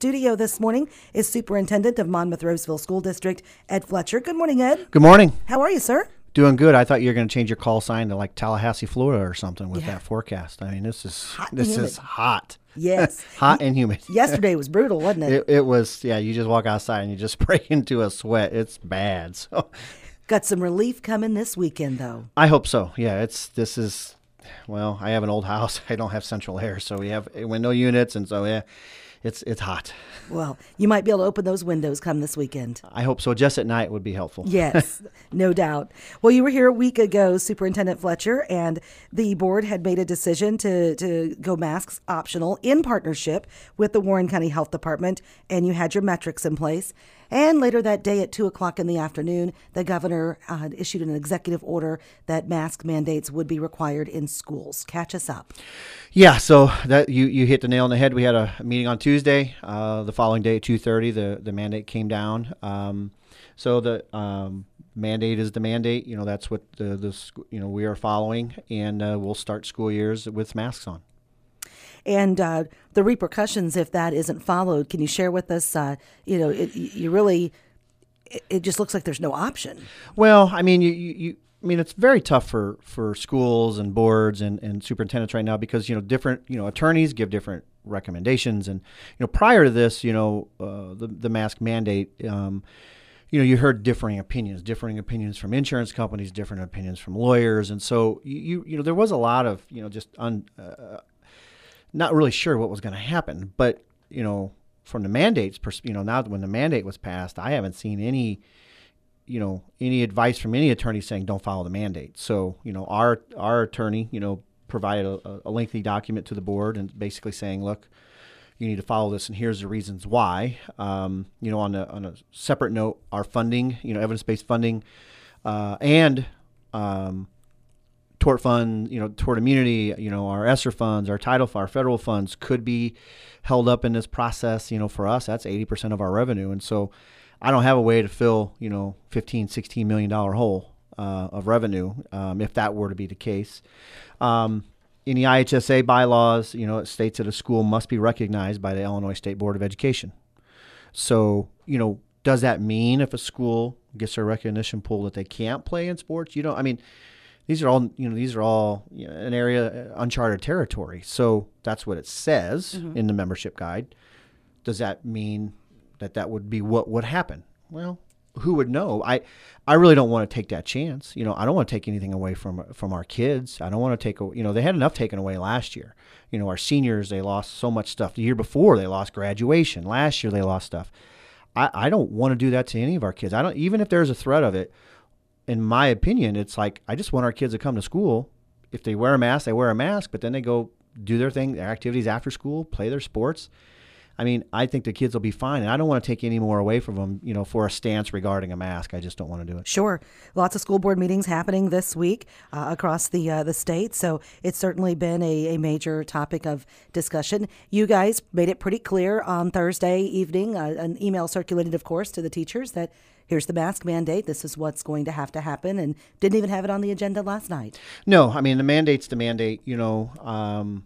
studio this morning is Superintendent of Monmouth Roseville School District, Ed Fletcher. Good morning, Ed. Good morning. How are you, sir? Doing good. I thought you were going to change your call sign to like Tallahassee, Florida, or something with Yeah. that forecast. I mean, this is Hot this is hot, Yes. hot and humid. Yesterday was brutal, wasn't it? It, it was. Yeah, you just walk outside and you just break into a sweat. It's bad. So Got some relief coming this weekend, though. I hope so. Yeah, it's this is. Well, I have an old house. I don't have central air, so we have window units, and so yeah, it's it's hot. Well, you might be able to open those windows come this weekend. I hope so. Just at night would be helpful. Yes, no doubt. Well, you were here a week ago, Superintendent Fletcher, and the board had made a decision to, to go masks optional in partnership with the Warren County Health Department, and you had your metrics in place. And later that day at 2 o'clock in the afternoon, the governor uh, issued an executive order that mask mandates would be required in schools. Catch us up. Yeah, so that you, you hit the nail on the head. We had a meeting on Tuesday. Uh, the following day at two thirty, the the mandate came down. Um, so the um, mandate is the mandate. You know that's what the the you know we are following, and uh, we'll start school years with masks on. And uh, the repercussions if that isn't followed. Can you share with us? Uh, you know, it, you really, it, it just looks like there's no option. Well, I mean, you, you, I mean, it's very tough for, for schools and boards and, and superintendents right now because you know different you know attorneys give different recommendations and you know prior to this you know uh, the the mask mandate um, you know you heard differing opinions differing opinions from insurance companies different opinions from lawyers and so you you, you know there was a lot of you know just un, uh, not really sure what was going to happen but you know from the mandates pers- you know now when the mandate was passed I haven't seen any you know any advice from any attorney saying don't follow the mandate. So you know our our attorney you know provided a, a lengthy document to the board and basically saying look you need to follow this and here's the reasons why. Um, you know on a on a separate note our funding you know evidence based funding uh, and um, tort fund, you know, tort immunity, you know, our ESSER funds, our title, our federal funds could be held up in this process. You know, for us, that's 80% of our revenue. And so I don't have a way to fill, you know, 15, 16 million dollar hole uh, of revenue um, if that were to be the case. Um, in the IHSA bylaws, you know, it states that a school must be recognized by the Illinois State Board of Education. So, you know, does that mean if a school gets a recognition pool that they can't play in sports? You know, I mean, these are all you know these are all you know, an area uh, uncharted territory. So that's what it says in the membership guide. Does that mean that that would be what would happen? Well who would know? I i really don't want to take that chance. You know i don't want to take anything away from from our kids. I don't want to take you know they had enough taken away last year. You know our seniors they lost so much stuff. The year before they lost graduation. Last year they lost stuff. I i don't want to do that to any of our kids. I don't even if there's a threat of it in my opinion, it's like I just want our kids to come to school. If they wear a mask, they wear a mask, but then they go do their thing, their activities after school, play their sports. I mean, I think the kids will be fine, and I don't want to take any more away from them, you know, for a stance regarding a mask. I just don't want to do it. Sure, lots of school board meetings happening this week uh, across the uh, the state, so it's certainly been a, a major topic of discussion. You guys made it pretty clear on Thursday evening, uh, an email circulated, of course, to the teachers that here's the mask mandate. This is what's going to have to happen, and didn't even have it on the agenda last night. No, I mean the mandate's the mandate, you know, um,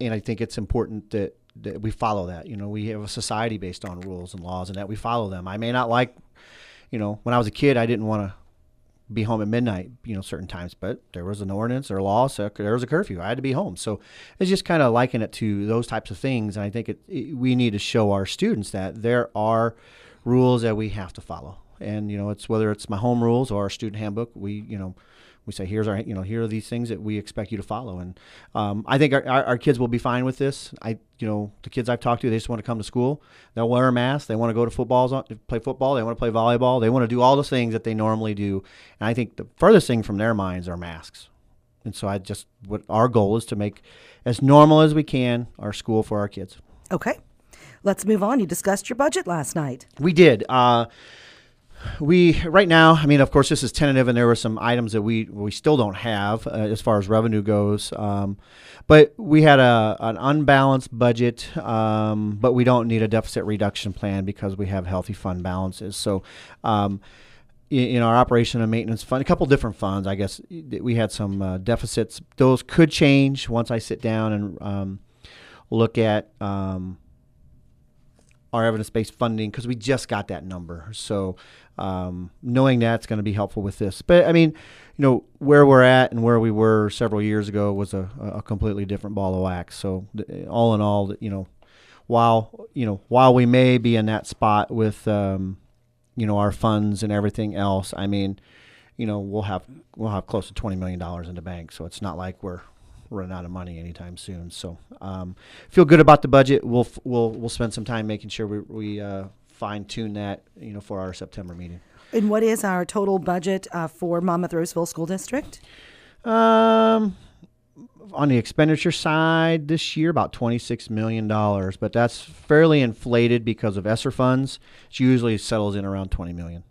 and I think it's important that, that we follow that. You know, we have a society based on rules and laws, and that we follow them. I may not like, you know, when I was a kid, I didn't want to be home at midnight, you know, certain times, but there was an ordinance or law, so there was a curfew. I had to be home. So it's just kind of liken it to those types of things. And I think it, it, we need to show our students that there are rules that we have to follow. And, you know, it's whether it's my home rules or our student handbook, we, you know, we say here's our you know here are these things that we expect you to follow. And um, i think our, our, our kids will be fine with this. I you know the kids i've talked to they just want to come to school. They'll wear a mask. They want to go to footballs play football. They want to play volleyball. They want to do all the things that they normally do. And i think the furthest thing from their minds are masks. And so i just what our goal is to make as normal as we can our school for our kids. Okay, let's move on. You discussed your budget last night. We did. Uh, we right now. I mean, of course, this is tentative, and there were some items that we we still don't have uh, as far as revenue goes. Um, but we had a an unbalanced budget, um, but we don't need a deficit reduction plan because we have healthy fund balances. So. Um, in our operation and maintenance fund, a couple different funds, I guess we had some uh, deficits. Those could change once I sit down and um, look at um, our evidence-based funding because we just got that number. So um, knowing that's going to be helpful with this. But I mean, you know, where we're at and where we were several years ago was a, a completely different ball of wax. So all in all, you know, while you know while we may be in that spot with um, you know our funds and everything else, I mean, you know, we'll have we'll have close to twenty million dollars in the bank. So it's not like we're running out of money anytime soon. So um, feel good about the budget. We'll we'll we'll spend some time making sure we we uh, fine tune that you know for our September meeting. And what is our total budget uh, for Monmouth Roseville School District? Um, on the expenditure side this year, about $26 million, but that's fairly inflated because of ESSER funds. It usually settles in around 20 million.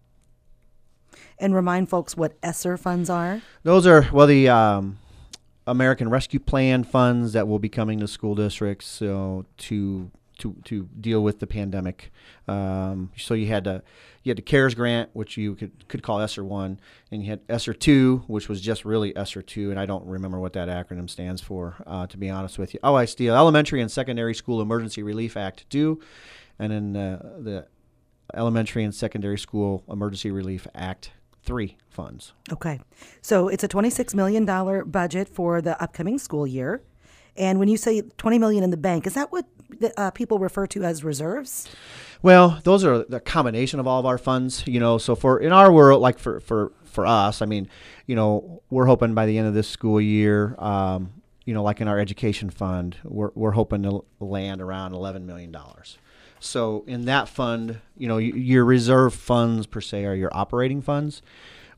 And remind folks what ESSER funds are. Those are, well, the um, American Rescue Plan funds that will be coming to school districts so to to to deal with the pandemic. Um, so you had to you had the CARES grant, which you could could call ESSER one, and you had ESSER two, which was just really ESSER two, and I don't remember what that acronym stands for, uh, to be honest with you. Oh, I steal Elementary and Secondary School Emergency Relief Act two, and then uh, the Elementary and Secondary School Emergency Relief Act three funds. Okay, so it's a twenty-six million dollar budget for the upcoming school year. And when you say 20 million in the bank, is that what uh, people refer to as reserves? Well, those are the combination of all of our funds, you know. So for in our world, like for for for us, I mean, you know, we're hoping by the end of this school year, um, you know, like in our education fund, we're we're hoping to land around 11 million dollars. So in that fund, you know, your reserve funds per se are your operating funds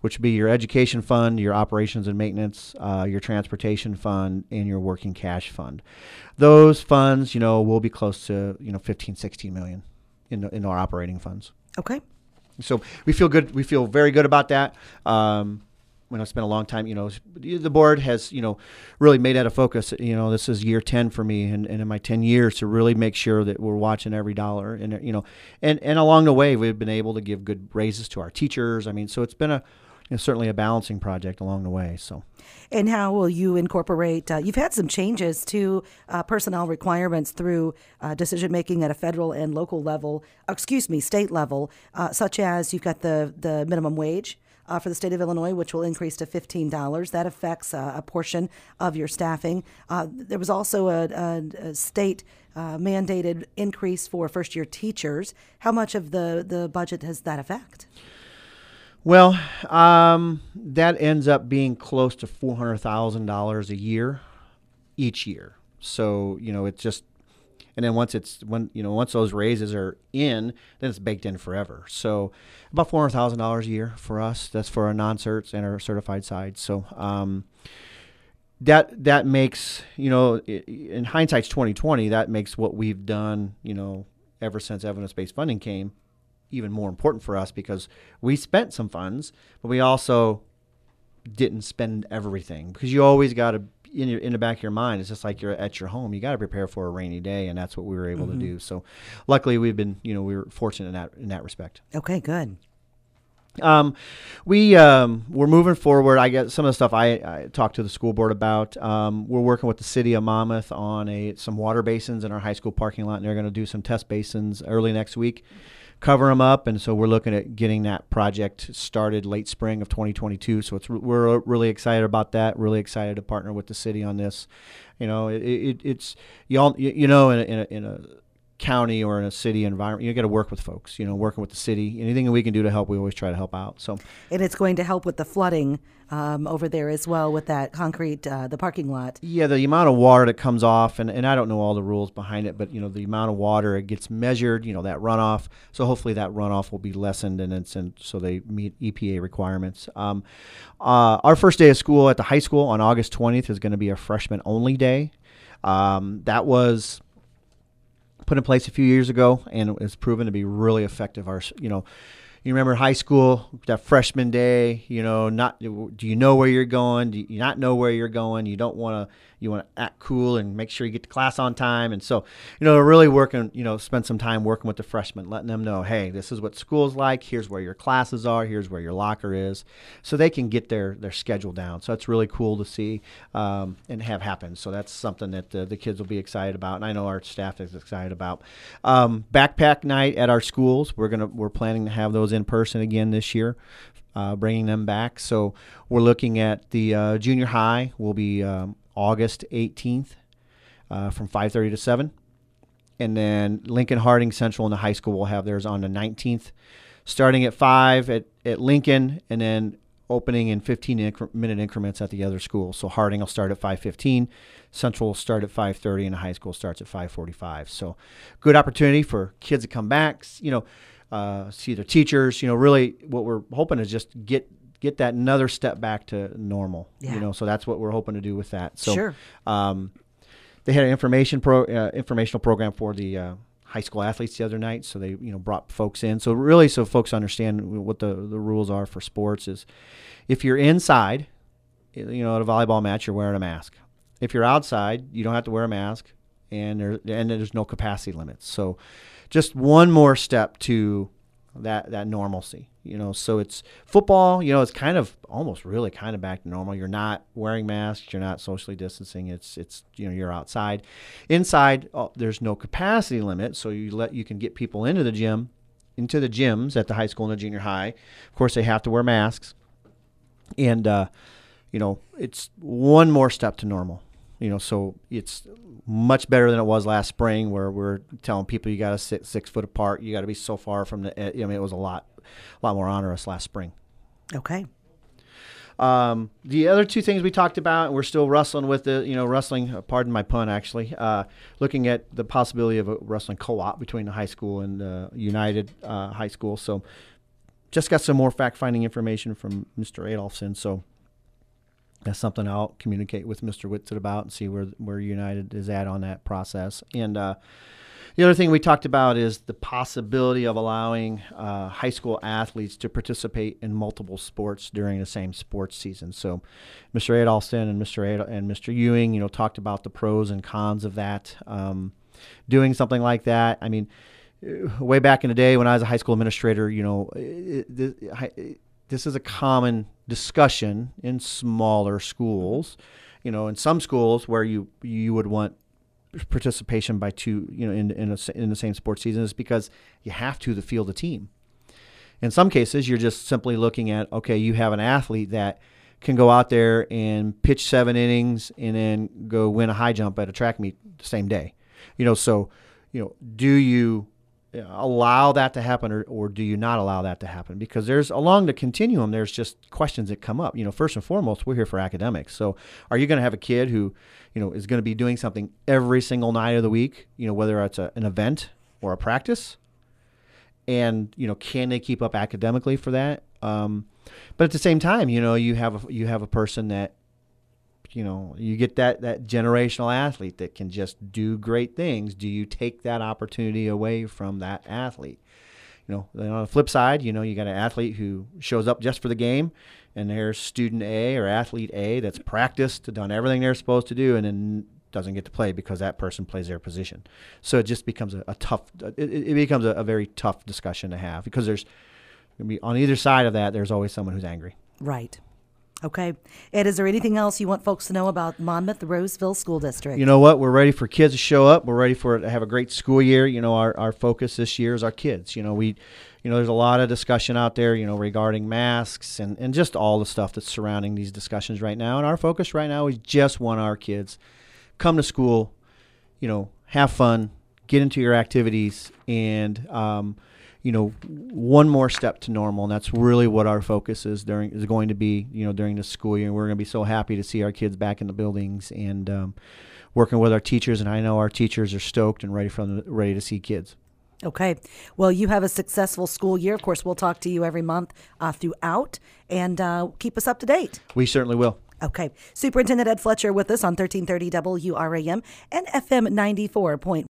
which would be your education fund, your operations and maintenance, uh, your transportation fund, and your working cash fund. Those funds, you know, will be close to you know 15, 16 million in in our operating funds. Okay. So we feel good. We feel very good about that. Um, when I spent a long time, you know, the board has, you know, really made that a focus. You know, this is year 10 for me and, and in my 10 years to really make sure that we're watching every dollar and, you know, and, and along the way, we've been able to give good raises to our teachers. I mean, so it's been a, you know, certainly a balancing project along the way. So, and how will you incorporate? Uh, you've had some changes to uh, personnel requirements through uh, decision making at a federal and local level. excuse me, state level, uh, such as you've got the the minimum wage. Uh, for the state of Illinois, which will increase to $15. That affects uh, a portion of your staffing. there was also a, a, a state mandated increase for first year teachers. How much of the, the budget does that affect? Well, um, that ends up being close to four hundred thousand dollars a year, each year. So you know, it's just, and then once it's when you know once those raises are in, then it's baked in forever. So about four hundred thousand dollars a year for us. That's for our non-certs and our certified side. So. Um, that that makes you know in hindsight's 2020 that makes what we've done you know ever since evidence-based funding came even more important for us because we spent some funds, but we also didn't spend everything because you always got to in your in the back of your mind. It's just like you're at your home. You got to prepare for a rainy day, and that's what we were able mm-hmm. to do. So, luckily, we've been you know we were fortunate in that in that respect. Okay, good. Um, we um, we're moving forward. I get some of the stuff I, I talked to the school board about. Um, we're working with the city of Monmouth on a some water basins in our high school parking lot, and they're going to do some test basins early next week cover them up. And so we're looking at getting that project started late spring of 2022. So it's we're uh, really excited about that. Really excited to partner with the city on this. You know, it, it it's you all you know in a, in a, in a county or in a city environment, you got to work with folks. You know, working with the city, anything that we can do to help, we always try to help out. So, and it's going to help with the flooding um, over there as well with that concrete, uh, the parking lot. Yeah, the amount of water that comes off, and, and I don't know all the rules behind it, but you know the amount of water it gets measured. You know that runoff. So hopefully that runoff will be lessened, and it's and so they meet EPA requirements. Um, uh, our first day of school at the high school on August 20th is going to be a freshman only day. Um, that was put in place a few years ago, and it's proven to be really effective. Our, you know, you remember high school, that freshman day, you know, not do you know where you're going? Do you not know where you're going? You don't want to you want to act cool and make sure you get to class on time. And so, you know, really working, you know, spend some time working with the freshmen, letting them know, hey, this is what school's like. Here's where your classes are. Here's where your locker is, so they can get their their schedule down. So that's really cool to see um, and have happen. So that's something that the, the kids will be excited about, and I know our staff is excited about. Um, backpack night at our schools. We're gonna we're planning to have those in person again this year uh, bringing them back. So we're looking at the uh, junior high will be um, August 18th uh, from 5:30 to 7, and then Lincoln Harding Central and the high school will have theirs on the 19th, starting at five at at Lincoln, and then opening in 15 incre- minute increments at the other school. So Harding will start at 5:15, Central will start at 5:30, and the high school starts at 5:45. So good opportunity for kids to come back. You know uh, see their teachers. You know, really, what we're hoping is just get get that another step back to normal. Yeah. You know, so that's what we're hoping to do with that. So, Sure. um, they had an information pro uh, informational program for the uh, high school athletes the other night. So they you know brought folks in. So really, so folks understand what the the rules are for sports is, if you're inside, you know, at a volleyball match, you're wearing a mask. If you're outside, you don't have to wear a mask, and there and there's no capacity limits. So just one more step to that that normalcy you know? So it's football you know it's kind of almost really kind of back to normal. You're not wearing masks you're not socially distancing it's it's you know you're outside. Inside oh, there's no capacity limit so you let you can get people into the gym into the gyms at the high school and the junior high. Of course they have to wear masks. And uh, you know it's one more step to normal you know so it's much better than it was last spring where we're telling people you got to sit six foot apart you got to be so far from the i mean it was a lot a lot more onerous last spring Okay. um, the other two things we talked about, and we're still wrestling with the, you know, wrestling. uh, Pardon my pun, actually. Uh, looking at the possibility of a wrestling co-op between the high school and uh, United uh, High School. So, just got some more fact-finding information from Mr. Adolphson. So, that's something I'll communicate with Mr. Whitsitt about and see where where United is at on that process. And uh, the other thing we talked about is the possibility of allowing uh, high school athletes to participate in multiple sports during the same sports season. So, Mr. Adolphson and Mr. And Mr. Ewing, you know, talked about the pros and cons of that. Um, doing something like that, I mean, way back in the day when I was a high school administrator, you know, it, it, this is a common discussion in smaller schools. You know, in some schools where you you would want participation by two, you know, in in, a, in the same sports season is because you have to to field a team. In some cases, you're just simply looking at okay, you have an athlete that can go out there and pitch seven innings and then go win a high jump at a track meet the same day. You know, so you know, do you allow that to happen or, or do you not allow that to happen? Because there's along the continuum there's just questions that come up. You know first and foremost we're here for academics. So are you going to have a kid who you know is going to be doing something every single night of the week you know whether it's a, an event or a practice? And you know can they keep up academically for that? Um, but at the same time you know you have a, you have a person that you know you get that that generational athlete that can just do great things. Do you take that opportunity away from that athlete? You know on the flip side you know you got an athlete who shows up just for the game and there's student a or athlete a that's practiced done everything they're supposed to do and then doesn't get to play because that person plays their position. So it just becomes a, a tough uh, it, it becomes a, a very tough discussion to have because there's to be on either side of that there's always someone who's angry. Right. Okay. Ed, is there anything else you want folks to know about Monmouth Roseville School District? You know what? We're ready for kids to show up. We're ready for it to have a great school year. You know, our, our focus this year is our kids. You know, we, you know, there's a lot of discussion out there, you know, regarding masks and, and just all the stuff that's surrounding these discussions right now. And our focus right now is just want our kids come to school, you know, have fun, get into your activities, and, um, you know, one more step to normal, and that's really what our focus is during is going to be, you know, during the school year. We're going to be so happy to see our kids back in the buildings and um, working with our teachers, and I know our teachers are stoked and ready from ready to see kids. Okay. Well, you have a successful school year. Of course, we'll talk to you every month uh, throughout and uh, keep us up to date. We certainly will. Okay. Superintendent Ed Fletcher with us on 1330 WRAM and FM 94.1.